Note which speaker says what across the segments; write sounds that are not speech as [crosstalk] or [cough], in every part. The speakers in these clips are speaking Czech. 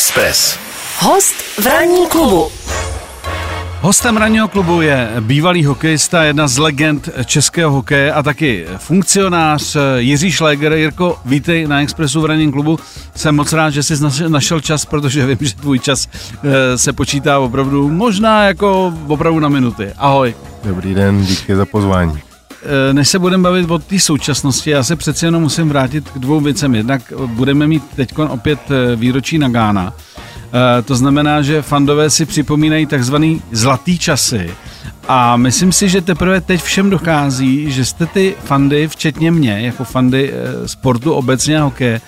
Speaker 1: Express.
Speaker 2: Host v ranní klubu.
Speaker 3: Hostem ranního klubu je bývalý hokejista, jedna z legend českého hokeje a taky funkcionář Jiří Šléger. Jirko, vítej na Expressu v ranním klubu. Jsem moc rád, že jsi našel čas, protože vím, že tvůj čas eh, se počítá opravdu možná jako opravdu na minuty. Ahoj.
Speaker 4: Dobrý den, díky za pozvání.
Speaker 3: Eh, než se budeme bavit o té současnosti, já se přeci jenom musím vrátit k dvou věcem. Jednak budeme mít teď opět eh, výročí Nagána. Eh, to znamená, že fandové si připomínají takzvaný zlatý časy. A myslím si, že teprve teď všem dochází, že jste ty fandy, včetně mě, jako fandy sportu obecně a hokeje,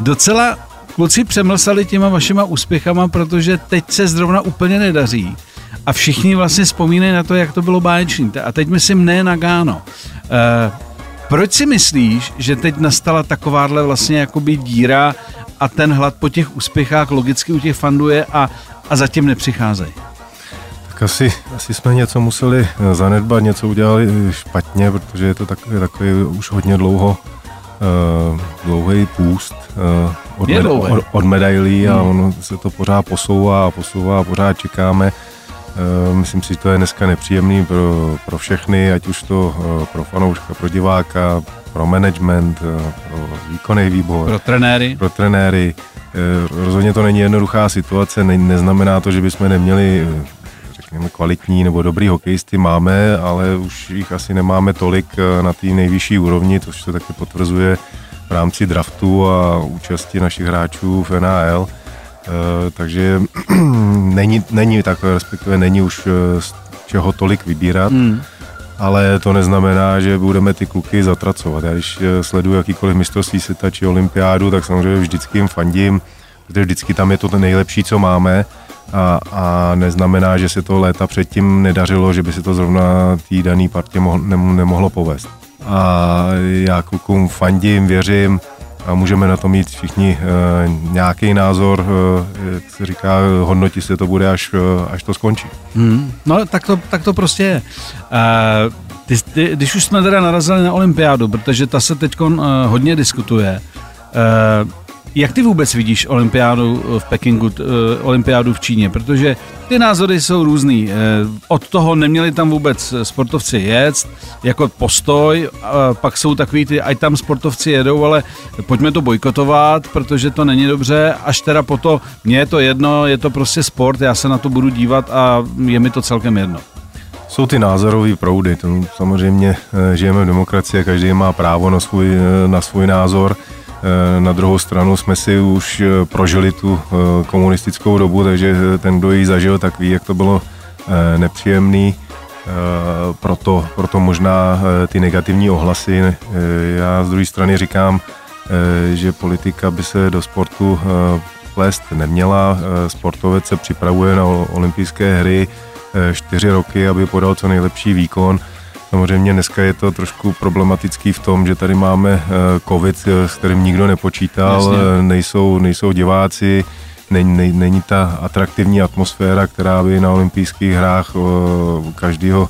Speaker 3: docela kluci přemlsali těma vašima úspěchama, protože teď se zrovna úplně nedaří a všichni vlastně vzpomínají na to, jak to bylo báječný. A teď myslím ne na Gáno. E, proč si myslíš, že teď nastala takováhle vlastně jakoby díra a ten hlad po těch úspěchách logicky u těch fandů je a, a zatím nepřicházejí?
Speaker 4: Tak asi, asi jsme něco museli zanedbat, něco udělali špatně, protože je to takový, takový už hodně dlouho uh, dlouhý půst uh, od, med, od, od medailí hmm. a ono se to pořád posouvá a posouvá a pořád čekáme. Eh, myslím si, že to je dneska nepříjemný pro, pro všechny, ať už to eh, pro fanouška, pro diváka, pro management, eh, pro výkonný výbor.
Speaker 3: Pro trenéry.
Speaker 4: Pro trenéry. Rozhodně to není jednoduchá situace, ne, neznamená to, že bychom neměli řekněme kvalitní nebo dobrý hokejisty máme, ale už jich asi nemáme tolik na té nejvyšší úrovni, což se taky potvrzuje v rámci draftu a účasti našich hráčů v NHL. Eh, takže [clears throat] není, není tak, respektive není už eh, z čeho tolik vybírat. Hmm. Ale to neznamená, že budeme ty kluky zatracovat. Já když eh, sleduju jakýkoliv mistrovství světa či olympiádu, tak samozřejmě vždycky jim fandím, protože vždycky tam je to nejlepší, co máme a, a neznamená, že se to léta předtím nedařilo, že by se to zrovna té dané partě mohl, nemohlo povést. A já klukům fandím, věřím, a můžeme na to mít všichni uh, nějaký názor, uh, jak se říká, hodnotí se to bude, až, uh, až to skončí.
Speaker 3: Hmm, no tak to, tak to prostě je. Ty, ty, když už jsme teda narazili na olympiádu, protože ta se teď hodně diskutuje, jak ty vůbec vidíš olympiádu v Pekingu, uh, olympiádu v Číně? Protože ty názory jsou různý. Uh, od toho neměli tam vůbec sportovci jet, jako postoj, pak jsou takový ty, ať tam sportovci jedou, ale pojďme to bojkotovat, protože to není dobře, až teda po to, mně je to jedno, je to prostě sport, já se na to budu dívat a je mi to celkem jedno.
Speaker 4: Jsou ty názorové proudy, to samozřejmě žijeme v demokracii, každý má právo na svůj, na svůj názor. Eh, na druhou stranu jsme si už eh, prožili tu eh, komunistickou dobu, takže ten, kdo ji zažil, tak ví, jak to bylo nepříjemný. Proto, proto možná ty negativní ohlasy. Já z druhé strany říkám, že politika by se do sportu plést neměla. Sportovec se připravuje na olympijské hry čtyři roky, aby podal co nejlepší výkon Samozřejmě dneska je to trošku problematický v tom, že tady máme eh, covid, eh, s kterým nikdo nepočítal, Jasně. Eh, nejsou, nejsou diváci, není, není, není ta atraktivní atmosféra, která by na olympijských hrách každého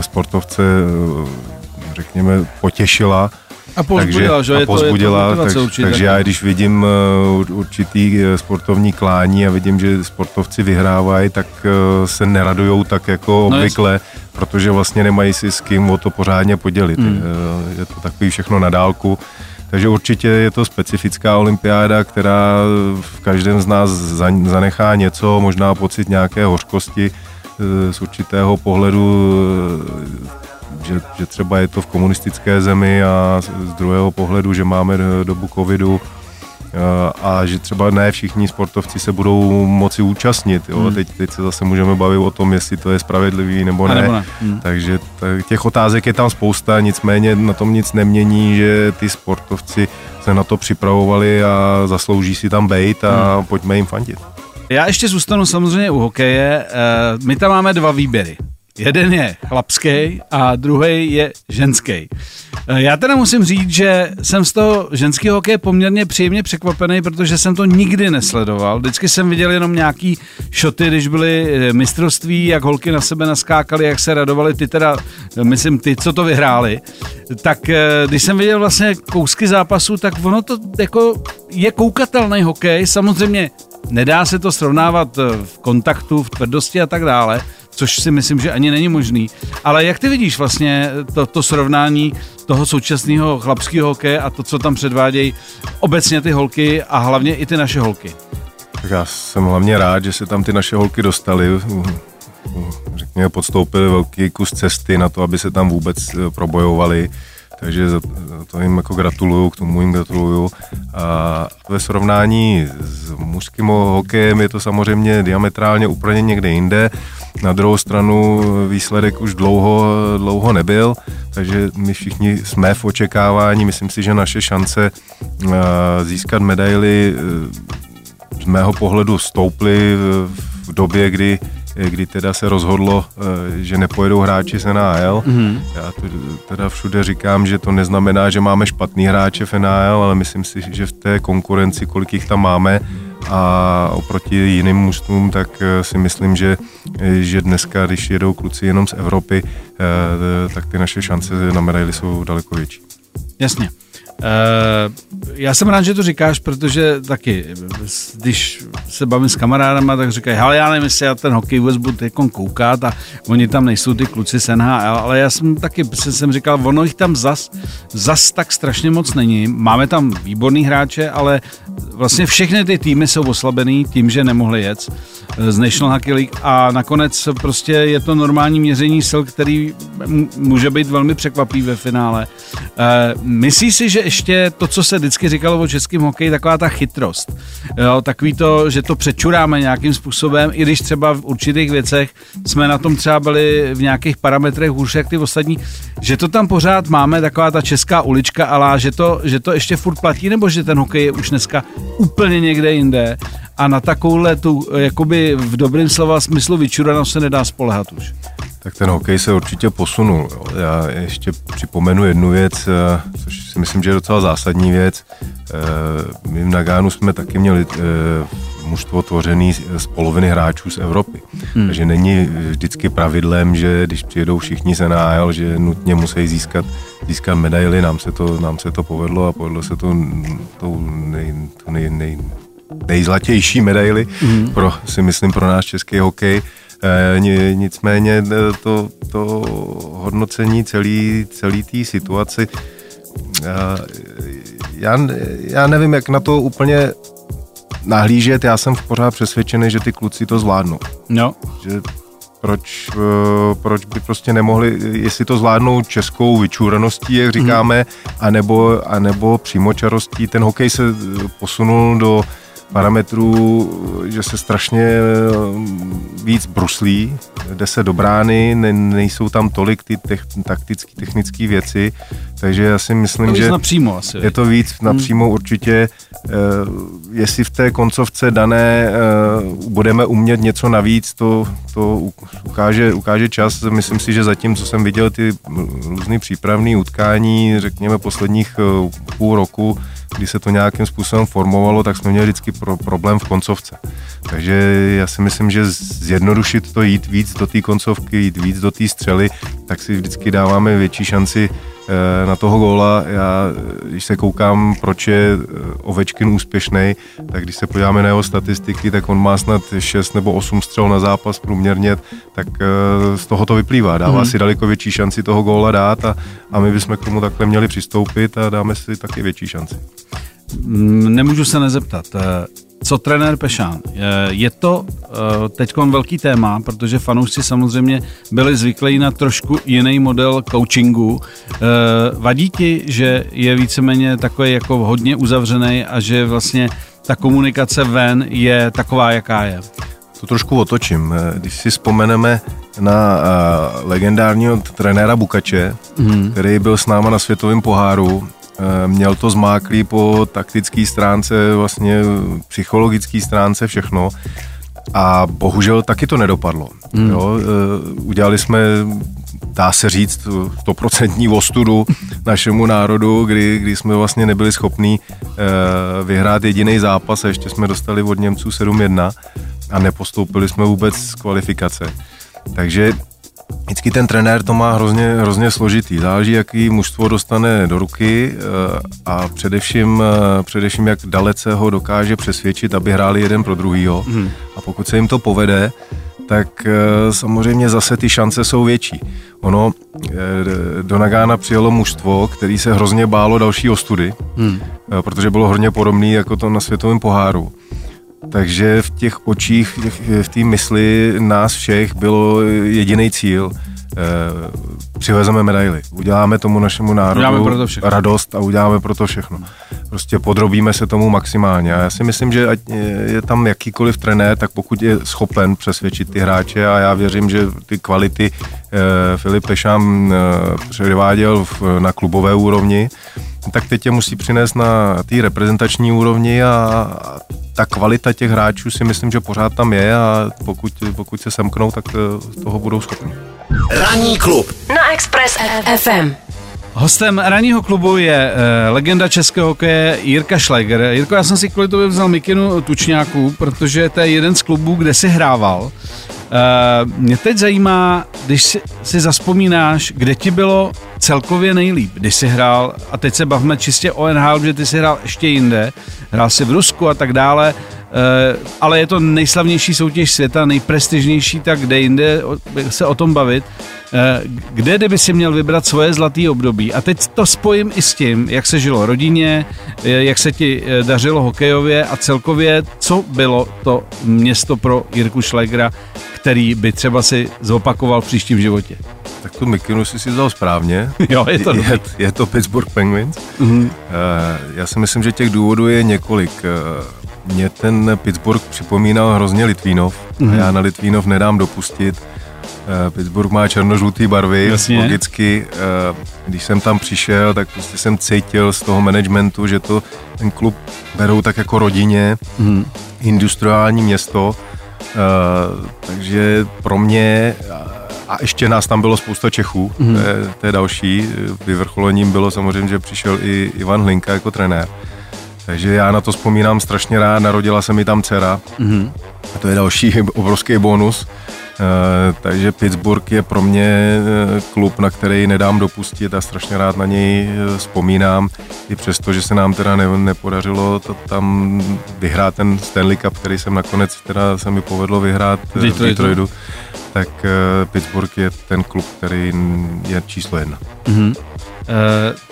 Speaker 4: sportovce, řekněme, potěšila.
Speaker 3: A pozbudila,
Speaker 4: takže,
Speaker 3: že?
Speaker 4: A pozbudila,
Speaker 3: je to
Speaker 4: tak,
Speaker 3: určitě.
Speaker 4: takže já když vidím určitý sportovní klání a vidím, že sportovci vyhrávají, tak se neradujou tak jako no obvykle. Jasně protože vlastně nemají si s kým o to pořádně podělit. Hmm. Je to takový všechno na dálku. Takže určitě je to specifická olympiáda, která v každém z nás zanechá něco, možná pocit nějaké hořkosti eh, z určitého pohledu, eh, že, že třeba je to v komunistické zemi a z druhého pohledu, že máme dobu covidu, a že třeba ne všichni sportovci se budou moci účastnit. Jo? Hmm. Teď, teď se zase můžeme bavit o tom, jestli to je spravedlivý nebo ne. Nebo ne. Hmm. Takže těch otázek je tam spousta, nicméně na tom nic nemění, že ty sportovci se na to připravovali a zaslouží si tam bejt a hmm. pojďme jim fandit.
Speaker 3: Já ještě zůstanu samozřejmě u hokeje. Eh, my tam máme dva výběry. Jeden je chlapský a druhý je ženský. Eh, já teda musím říct, že jsem z toho ženského hokeje poměrně příjemně překvapený, protože jsem to nikdy nesledoval. Vždycky jsem viděl jenom nějaký šoty, když byly eh, mistrovství, jak holky na sebe naskákaly, jak se radovali, ty teda, eh, myslím, ty, co to vyhráli. Tak když jsem viděl vlastně kousky zápasu, tak ono to jako je koukatelný hokej, samozřejmě nedá se to srovnávat v kontaktu, v tvrdosti a tak dále, což si myslím, že ani není možný. Ale jak ty vidíš vlastně to, to srovnání toho současného chlapského hokeje a to, co tam předvádějí obecně ty holky a hlavně i ty naše holky?
Speaker 4: Tak já jsem hlavně rád, že se tam ty naše holky dostaly. Řekněme, podstoupili velký kus cesty na to, aby se tam vůbec eh, probojovali takže za to jim jako gratuluju, k tomu jim gratuluju. A ve srovnání s mužským hokejem je to samozřejmě diametrálně úplně někde jinde. Na druhou stranu výsledek už dlouho, dlouho nebyl, takže my všichni jsme v očekávání. Myslím si, že naše šance získat medaily z mého pohledu stouply v době, kdy kdy teda se rozhodlo, eh, že nepojedou hráči z NHL. Mm-hmm. Já teda všude říkám, že to neznamená, že máme špatný hráče v NHL, ale myslím si, že v té konkurenci, kolik jich tam máme, a oproti jiným mužstvům, tak eh, si myslím, že, eh, že dneska, když jedou kluci jenom z Evropy, tak ty naše šance na medaily jsou daleko větší.
Speaker 3: Jasně. Uh, já jsem rád, že to říkáš, protože taky, když se bavím s kamarádama, tak říkají, ale já nevím, jestli já ten hokej vůbec budu teď koukat a oni tam nejsou ty kluci z NHL, ale já jsem taky jsem říkal, ono jich tam zas, zas tak strašně moc není. Máme tam výborný hráče, ale vlastně všechny ty týmy jsou oslabený tím, že nemohli jet z National Hockey League a nakonec prostě je to normální měření sil, který může být velmi překvapivý ve finále. Uh, myslíš si, že ještě to, co se vždycky říkalo o českém hokeji, taková ta chytrost. Jo, takový to, že to přečuráme nějakým způsobem, i když třeba v určitých věcech jsme na tom třeba byli v nějakých parametrech hůř jak ty ostatní, že to tam pořád máme, taková ta česká ulička, ale že to, že to ještě furt platí, nebo že ten hokej je už dneska úplně někde jinde a na takovouhle tu, jakoby v dobrém slova smyslu vyčuranost se nedá spolehat už.
Speaker 4: Tak ten hokej se určitě posunul. Jo. Já ještě připomenu jednu věc, eh, což si myslím, že je docela zásadní věc. Eh, my v Nagánu jsme taky měli eh, mužstvo tvořený z poloviny hráčů z Evropy. Hmm. Takže není vždycky pravidlem, že když přijedou všichni z NHL, že nutně musí získat, získat medaily. Nám se to, nám se to povedlo a povedlo se to tou nej, to nej, nej, nejzlatější medaily hmm. pro, si myslím, pro náš český hokej. E, nicméně to, to hodnocení celý, celý té situaci já, já nevím, jak na to úplně nahlížet, já jsem pořád přesvědčený, že ty kluci to zvládnou.
Speaker 3: No.
Speaker 4: Že proč, eh, proč by prostě nemohli, jestli to zvládnou českou vyčúraností, jak říkáme, mm. anebo, anebo přímočarostí. Ten hokej se posunul do parametrů, že se strašně eh, víc bruslí, jde se do brány, ne, nejsou tam tolik ty te, taktické, technické věci, takže já si myslím,
Speaker 3: to
Speaker 4: že
Speaker 3: napřímo asi,
Speaker 4: je to víc napřímo hmm. určitě. Uh, jestli v té koncovce dané uh, budeme umět něco navíc, to, to ukáže, ukáže čas. Myslím si, že zatím, co jsem viděl, ty různé přípravné utkání, řekněme posledních uh, půl roku, kdy se to nějakým způsobem formovalo, tak jsme měli vždycky pro, problém v koncovce. Takže já si myslím, že zjednodušit to, jít víc do té koncovky, jít víc do té střely, tak si vždycky dáváme větší šanci eh, na toho góla. Já, když se koukám, proč je eh, Ovečkin úspěšný, tak když se podíváme na jeho statistiky, tak on má snad 6 nebo 8 střel na zápas průměrně, tak eh, z toho to vyplývá. Dává mm. si daleko větší šanci toho góla dát a, a my bychom k tomu takhle měli přistoupit a dáme si taky větší šanci.
Speaker 3: Nemůžu se nezeptat. Eh, co trenér Pešán? Eh, je to eh, teď velký téma, protože fanoušci samozřejmě byli zvyklí na trošku jiný model coachingu. Vadí ti, že je víceméně takový jako hodně uzavřený a že vlastně ta komunikace ven je taková, jaká je?
Speaker 4: To trošku otočím. Když si vzpomeneme na legendárního trenéra Bukače, mm. který byl s náma na světovém poháru měl to zmáklý po taktické stránce, vlastně psychologické stránce, všechno. A bohužel taky to nedopadlo. Hmm. Jo, eh, udělali jsme, dá se říct, stoprocentní ostudu našemu národu, kdy, kdy jsme vlastně nebyli schopní eh, vyhrát jediný zápas a ještě jsme dostali od Němců 7-1 a nepostoupili jsme vůbec z kvalifikace. Takže vždycky ten trenér to má hrozně, hrozně složitý. Záleží, jaký mužstvo dostane do ruky eh, a především, eh, především jak dalece ho dokáže přesvědčit, aby hráli jeden pro druhýho. Hmm. A pokud se jim to povede, tak eh, samozřejmě zase ty šance jsou větší. Ono do Nagána přijelo mužstvo, který se hrozně bálo další ostudy, hmm. protože bylo hodně podobný jako to na světovém poháru. Takže v těch očích, v té mysli nás všech bylo jediný cíl. Eh, přivezeme medaily. Uděláme tomu našemu národu radost a uděláme pro to všechno. Prostě podrobíme se tomu maximálně. A já si myslím, že ať je tam jakýkoliv trenér, tak pokud je schopen přesvědčit ty hráče a já věřím, že ty kvality eh, Filip Pešám eh, předváděl v, na klubové úrovni, tak teď je musí přinést na té reprezentační úrovni a ta kvalita těch hráčů si myslím, že pořád tam je a pokud, pokud se semknou, tak eh, toho budou schopni.
Speaker 2: Ranní klub na Express FM.
Speaker 3: Hostem ranního klubu je uh, legenda českého hokeje Jirka Schleger. Jirko, já jsem si kvůli tomu vzal Mikinu Tučňáků, protože to je jeden z klubů, kde si hrával. Uh, mě teď zajímá, když si, si zaspomínáš, kde ti bylo celkově nejlíp, když jsi hrál, a teď se bavíme čistě o NHL, že ty jsi hrál ještě jinde, hrál si v Rusku a tak dále, ale je to nejslavnější soutěž světa, nejprestižnější, tak kde jinde se o tom bavit. Eh, kde, kdyby si měl vybrat svoje zlaté období? A teď to spojím i s tím, jak se žilo rodině, eh, jak se ti dařilo hokejově a celkově, co bylo to město pro Jirku Schlegera, který by třeba si zopakoval v příštím životě?
Speaker 4: Tak tu mikinu si si vzal správně. [laughs]
Speaker 3: jo, je to
Speaker 4: je, je to Pittsburgh Penguins. Mm-hmm. Já si myslím, že těch důvodů je několik. Eh, mě ten Pittsburgh připomínal hrozně Litvínov. Mm-hmm. Já na Litvínov nedám dopustit. Eh, Pittsburgh má černožlutý barvy, Jasně. logicky. Když jsem tam přišel, tak prostě jsem cítil z toho managementu, že to ten klub berou tak jako rodině, mm. industriální město. Takže pro mě a ještě nás tam bylo spousta Čechů, mm. to, je, to je další. Vyvrcholením bylo samozřejmě, že přišel i Ivan Hlinka jako trenér. Takže já na to vzpomínám strašně rád, narodila se mi tam dcera. Mm. A to je další [laughs] obrovský bonus. Uh, takže Pittsburgh je pro mě uh, klub, na který nedám dopustit a strašně rád na něj uh, vzpomínám. I přesto, že se nám teda ne, nepodařilo to tam vyhrát ten Stanley Cup, který jsem nakonec teda se mi povedlo vyhrát v Detroitu tak uh, Pittsburgh je ten klub, který je číslo jedna. Mm-hmm.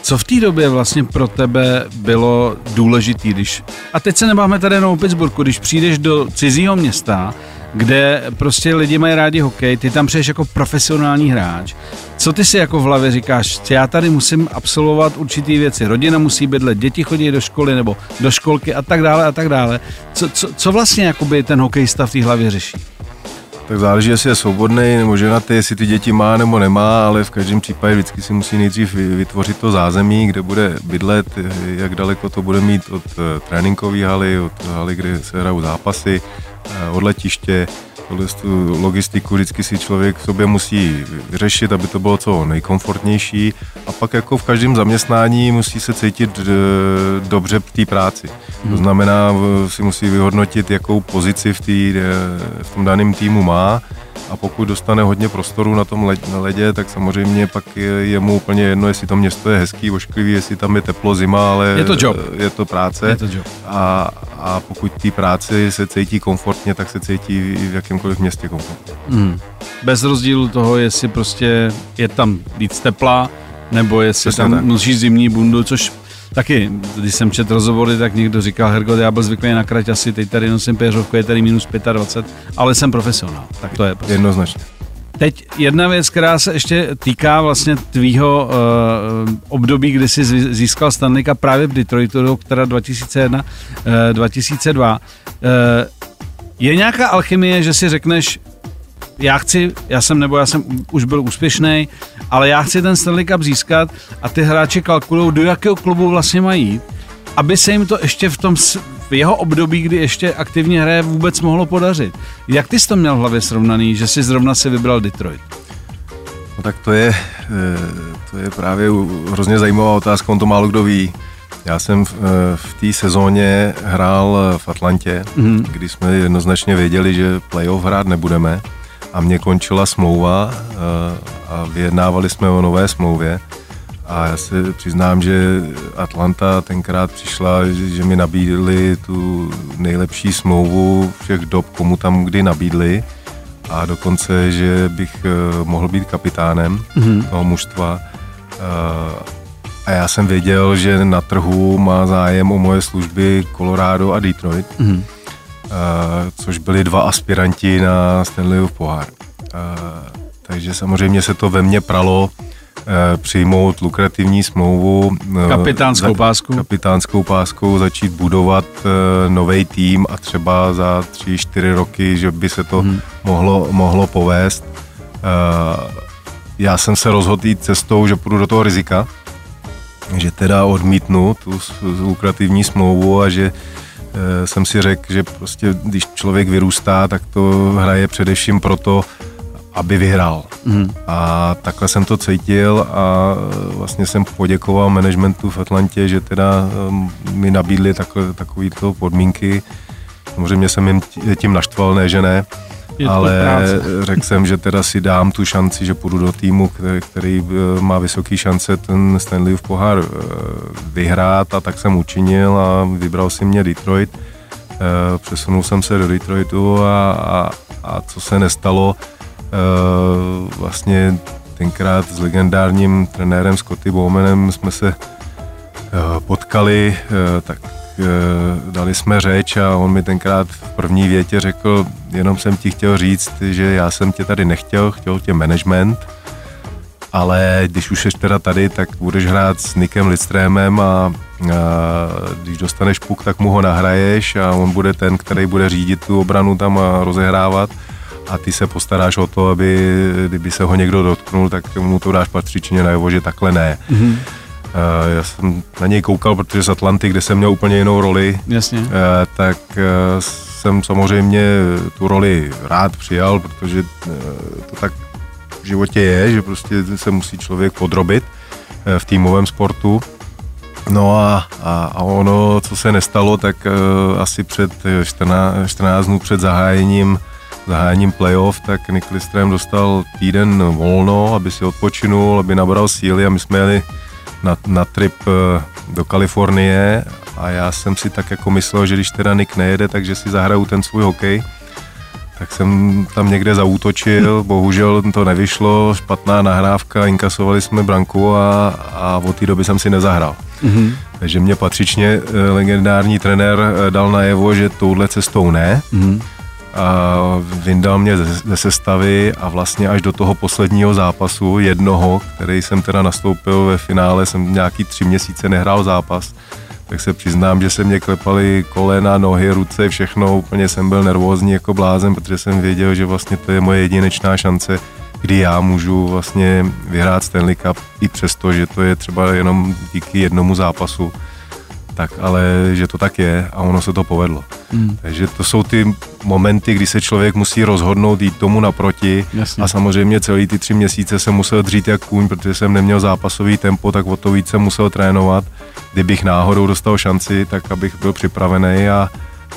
Speaker 3: Co v té době vlastně pro tebe bylo důležité, když, a teď se nebáme tady jenom o Pittsburghu, když přijdeš do cizího města, kde prostě lidi mají rádi hokej, ty tam přijdeš jako profesionální hráč. Co ty si jako v hlavě říkáš, já tady musím absolvovat určitý věci, rodina musí bydlet, děti chodí do školy nebo do školky a tak dále a tak dále. Co, co, co vlastně jakoby ten hokejista v té hlavě řeší?
Speaker 4: Tak záleží, jestli je svobodný nebo ženatý, jestli ty děti má nebo nemá, ale v každém případě vždycky si musí nejdřív vytvořit to zázemí, kde bude bydlet, jak daleko to bude mít od eh, tréninkové haly, od haly, kde se hrajou zápasy, eh, od letiště, tohle tu logistiku vždycky si člověk sobě musí vyřešit, aby to bylo co nejkomfortnější a pak jako v každém zaměstnání musí se cítit eh, dobře v té práci. To hmm. znamená, si musí vyhodnotit, jakou pozici v, tý, eh, v tom daném týmu má a pokud dostane hodně prostoru na tom ledě, tak samozřejmě pak je, je mu úplně jedno, jestli to město je hezký, ošklivý, jestli tam je teplo, zima, ale
Speaker 3: je to, job.
Speaker 4: je to práce.
Speaker 3: Je to job.
Speaker 4: A, a pokud té práci se cítí komfortně, tak se cítí i v jakémkoliv městě komfortně. Hmm.
Speaker 3: Bez rozdílu toho, jestli prostě je tam víc tepla, nebo jestli Přesně tam tak. nosíš zimní bundu, což Taky, když jsem četl rozhovory, tak někdo říkal, Hergot, já byl zvyklý na asi teď tady nosím péřovku, je tady minus 25, ale jsem profesionál. Tak to je
Speaker 4: prostě. Jednoznačně.
Speaker 3: Teď jedna věc, která se ještě týká vlastně tvýho uh, období, kdy jsi získal Stanley Cup právě v Detroitu, která 2001, uh, 2002. Uh, je nějaká alchymie, že si řekneš, já chci, já jsem, nebo já jsem už byl úspěšný, ale já chci ten Stanley Cup získat a ty hráči kalkulují, do jakého klubu vlastně mají, aby se jim to ještě v tom v jeho období, kdy ještě aktivně hraje, vůbec mohlo podařit. Jak ty jsi to měl v hlavě srovnaný, že jsi zrovna si vybral Detroit?
Speaker 4: No tak to je, eh, to je právě hrozně zajímavá otázka, on to málo kdo ví. Já jsem v, eh, v té sezóně hrál v Atlantě, mm-hmm. kdy jsme jednoznačně věděli, že playoff hrát nebudeme a mě končila smlouva a vyjednávali jsme o nové smlouvě. A já se přiznám, že Atlanta tenkrát přišla, že mi nabídli tu nejlepší smlouvu všech dob, komu tam kdy nabídli. A dokonce, že bych mohl být kapitánem mm-hmm. toho mužstva. A já jsem věděl, že na trhu má zájem o moje služby Colorado a Detroit, mm-hmm. což byli dva aspiranti na Stanleyův pohár. Takže samozřejmě se to ve mně pralo přijmout lukrativní smlouvu.
Speaker 3: Kapitánskou pásku.
Speaker 4: Kapitánskou páskou začít budovat nový tým a třeba za tři, čtyři roky, že by se to hmm. mohlo, mohlo povést. Já jsem se rozhodl jít cestou, že půjdu do toho rizika, že teda odmítnu tu lukrativní smlouvu a že jsem si řekl, že prostě když člověk vyrůstá, tak to hraje především proto, aby vyhrál. Mm. A takhle jsem to cítil a vlastně jsem poděkoval managementu v Atlantě, že teda mi nabídli takové, takovýto podmínky. Samozřejmě jsem jim tím naštval, ne že ne, ale [laughs] řekl jsem, že teda si dám tu šanci, že půjdu do týmu, který, který eh, má vysoký šance ten Stanleyův pohár eh, vyhrát a tak jsem učinil a vybral si mě Detroit. Přesunul jsem se do Detroitu a, a, a co se nestalo, vlastně tenkrát s legendárním trenérem Scotty Bowmanem jsme se potkali, tak dali jsme řeč a on mi tenkrát v první větě řekl, jenom jsem ti chtěl říct, že já jsem tě tady nechtěl, chtěl tě management, ale když už jsi teda tady, tak budeš hrát s Nikem Lidstrémem a, a když dostaneš puk, tak mu ho nahraješ a on bude ten, který bude řídit tu obranu tam a rozehrávat a ty se postaráš o to, aby kdyby se ho někdo dotknul, tak mu to dáš patřičně najevo, že takhle ne. Mm-hmm. Uh, já jsem na něj koukal, protože z Atlanty, kde jsem měl úplně jinou roli,
Speaker 3: Jasně. Uh,
Speaker 4: tak uh, jsem samozřejmě tu roli rád přijal, protože to tak v životě je, že prostě se musí člověk podrobit v týmovém sportu. No a, a, a ono, co se nestalo, tak asi před 14, 14 dnů před zahájením zahájením playoff, tak Nick Listrem dostal týden volno, aby si odpočinul, aby nabral síly a my jsme jeli na, na trip eh, do Kalifornie a já jsem si tak jako myslel, že když teda Nick nejede, takže si zahraju ten svůj hokej. Tak jsem tam někde zaútočil, [laughs] bohužel to nevyšlo, špatná nahrávka, inkasovali jsme branku a, a od té doby jsem si nezahrál. Mm-hmm. Takže mě patřičně eh, legendární trenér eh, dal najevo, že touhle cestou ne. Mm-hmm vyndal mě ze, ze sestavy a vlastně až do toho posledního zápasu, jednoho, který jsem teda nastoupil ve finále, jsem nějaký tři měsíce nehrál zápas, tak se přiznám, že se mě klepali kolena, nohy, ruce, všechno, úplně jsem byl nervózní jako blázen, protože jsem věděl, že vlastně to je moje jedinečná šance, kdy já můžu vlastně vyhrát Stanley Cup i přesto, že to je třeba jenom díky jednomu zápasu tak ale že to tak je a ono se to povedlo. Hmm. Takže to jsou ty momenty, kdy se člověk musí rozhodnout jít tomu naproti Jasně. a samozřejmě celý ty tři měsíce jsem musel dřít jak kůň, protože jsem neměl zápasový tempo, tak o to víc jsem musel trénovat. Kdybych náhodou dostal šanci, tak abych byl připravený a,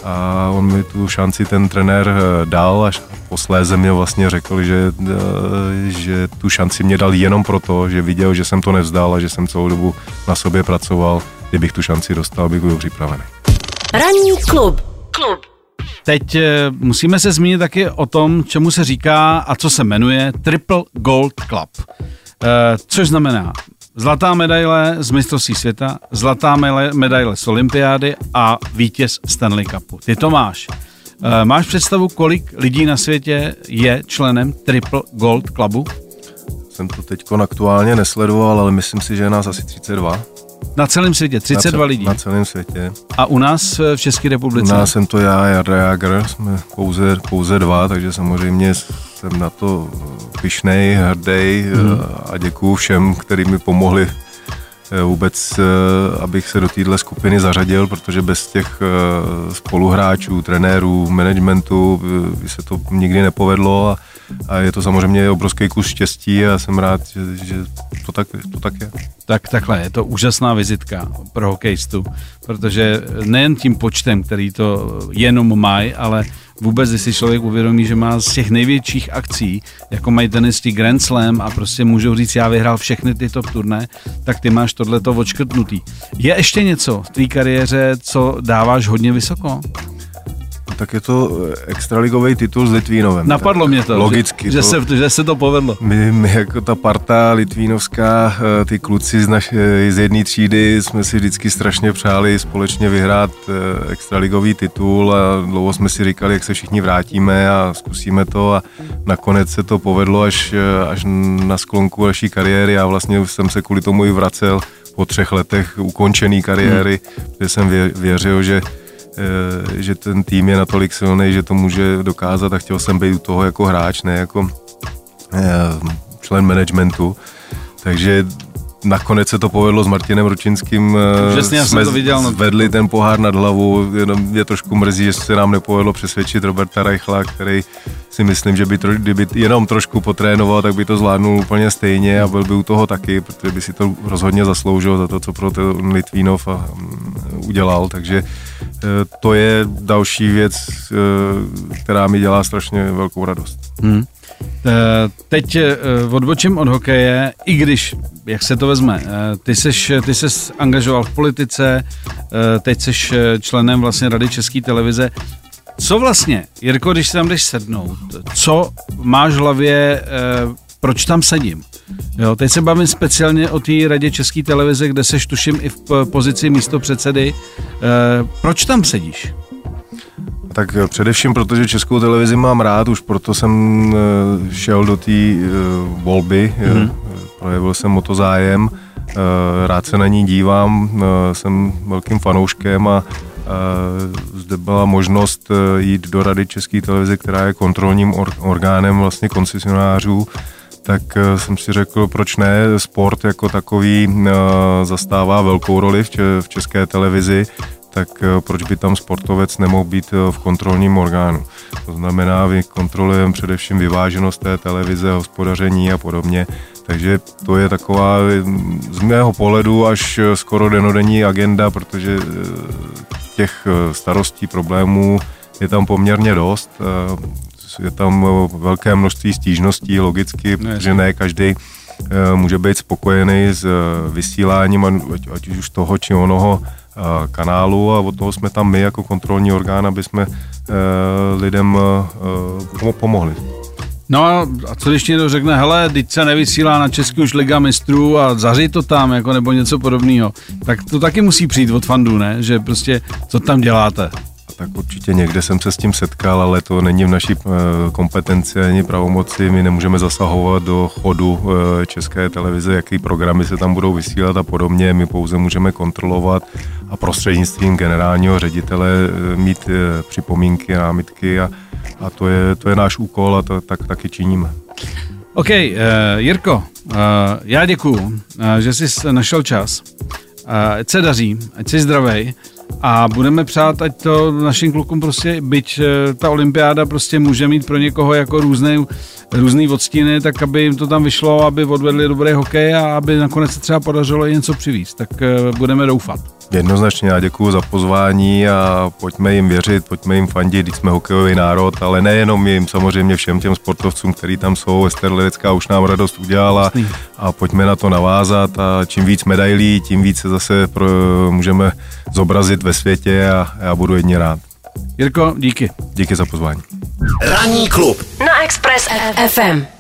Speaker 4: a on mi tu šanci ten trenér eh, dal až posléze mě vlastně řekl, že, eh, že tu šanci mě dal jenom proto, že viděl, že jsem to nevzdal a že jsem celou dobu na sobě pracoval kdybych tu šanci dostal, bych byl připravený. Ranní klub.
Speaker 3: Klub. Teď eh, musíme se zmínit taky o tom, čemu se říká a co se jmenuje Triple Gold Club. Eh, což znamená zlatá medaile z mistrovství světa, zlatá medaile z olympiády a vítěz Stanley Cupu. Ty to máš. Eh, máš představu, kolik lidí na světě je členem Triple Gold Clubu?
Speaker 4: Jsem to teď aktuálně nesledoval, ale myslím si, že je nás asi 32.
Speaker 3: Na celém světě, 32
Speaker 4: na
Speaker 3: lidí.
Speaker 4: Na celém světě.
Speaker 3: A u nás v České republice?
Speaker 4: U nás jsem to já, Jarda Jager, jsme pouze, pouze dva, takže samozřejmě jsem na to pišnej, hrdý hmm. a děkuju všem, kteří mi pomohli eh, vůbec, eh, abych se do téhle skupiny zařadil, protože bez těch spoluhráčů, trenérů, managementu by se to nikdy nepovedlo a a je to samozřejmě obrovský kus štěstí a jsem rád, že, že to, tak, to tak je.
Speaker 3: Tak takhle, je to úžasná vizitka pro hokejistu, protože nejen tím počtem, který to jenom mají, ale vůbec, když si člověk uvědomí, že má z těch největších akcí, jako mají tenisti Grand Slam a prostě můžou říct, já vyhrál všechny ty top turné, tak ty máš tohleto odškrtnutý. Je ještě něco v tvý kariéře, co dáváš hodně vysoko?
Speaker 4: Tak je to eh, extraligový titul s Litvínovem.
Speaker 3: Napadlo mě to,
Speaker 4: logicky,
Speaker 3: že, to, že, se, že se to povedlo.
Speaker 4: My, my jako ta parta litvínovská, eh, ty kluci z, naš, eh, z jedné třídy jsme si vždycky strašně přáli společně vyhrát extraligový titul a dlouho jsme si říkali, jak se všichni vrátíme a zkusíme to a nakonec se to povedlo až, až na sklonku naší kariéry. Já vlastně jsem se kvůli tomu i vracel po třech letech ukončené kariéry, hmm. kde jsem věřil, že že ten tým je natolik silný, že to může dokázat a chtěl jsem být u toho jako hráč, ne jako eh, člen managementu. Takže nakonec se to povedlo s Martinem Ročinským.
Speaker 3: Eh, Přesně, jsme to viděl. No.
Speaker 4: Vedli ten pohár nad hlavu, jenom mě trošku mrzí, že se nám nepovedlo přesvědčit Roberta Reichla, který si myslím, že by tro, kdyby jenom trošku potrénoval, tak by to zvládnul úplně stejně a byl by u toho taky, protože by si to rozhodně zasloužil za to, co pro ten Litvínov a, um, udělal, takže to je další věc, uh, která mi dělá strašně velkou radost. Hmm.
Speaker 3: Teď odbočím od hokeje, i když, jak se to vezme, ty seš, ty ses angažoval v politice, teď seš členem vlastně Rady České televize. Co vlastně, Jirko, když se tam jdeš sednout, co máš v hlavě, eh, proč tam sedím? Jo, teď se bavím speciálně o té radě České televize, kde seš tuším i v pozici místo předsedy. Eh, proč tam sedíš?
Speaker 4: Tak především, protože Českou televizi mám rád, už proto jsem eh, šel do té eh, volby, mm-hmm. projevil jsem o to zájem, rád se na ní dívám, jsem velkým fanouškem a zde byla možnost jít do Rady České televize, která je kontrolním orgánem vlastně koncesionářů, tak jsem si řekl, proč ne, sport jako takový zastává velkou roli v české televizi, tak proč by tam sportovec nemohl být v kontrolním orgánu. To znamená, my kontrolujeme především vyváženost té televize, hospodaření a podobně, takže to je taková z mého pohledu až skoro denodenní agenda, protože těch eh, starostí, problémů je tam poměrně dost. Eh, je tam eh, velké množství stížností, logicky, ne, protože ne každý může být spokojený s vysíláním, ať už toho či onoho kanálu a od toho jsme tam my jako kontrolní orgán, aby jsme lidem pomohli.
Speaker 3: No a co když někdo řekne, hele, teď se nevysílá na Český už Liga mistrů a zaři to tam, jako nebo něco podobného, tak to taky musí přijít od fandů, ne? Že prostě, co tam děláte?
Speaker 4: Tak určitě někde jsem se s tím setkal, ale to není v naší eh, kompetenci ani pravomoci. My nemůžeme zasahovat do chodu eh, české televize, jaký programy se tam budou vysílat a podobně. My pouze můžeme kontrolovat a prostřednictvím generálního ředitele eh, mít připomínky, námitky a a to je, to je náš úkol a to tak taky činíme.
Speaker 3: OK, uh, Jirko, uh, já děkuju, uh, že jsi našel čas. Uh, ať se daří, ať jsi zdravý a budeme přát, ať to našim klukům prostě, byť uh, ta olympiáda prostě může mít pro někoho jako různé různý odstíny, tak aby jim to tam vyšlo, aby odvedli dobrý hokej a aby nakonec se třeba podařilo něco přivízt. Tak uh, budeme doufat.
Speaker 4: Jednoznačně já děkuji za pozvání a pojďme jim věřit, pojďme jim fandit, když jsme hokejový národ, ale nejenom jim, samozřejmě všem těm sportovcům, kteří tam jsou. Ester Ledecká už nám radost udělala a pojďme na to navázat a čím víc medailí, tím víc se zase pro, můžeme zobrazit ve světě a já budu jedně rád.
Speaker 3: Jirko, díky.
Speaker 4: Díky za pozvání.
Speaker 2: Ranní klub na Express FM.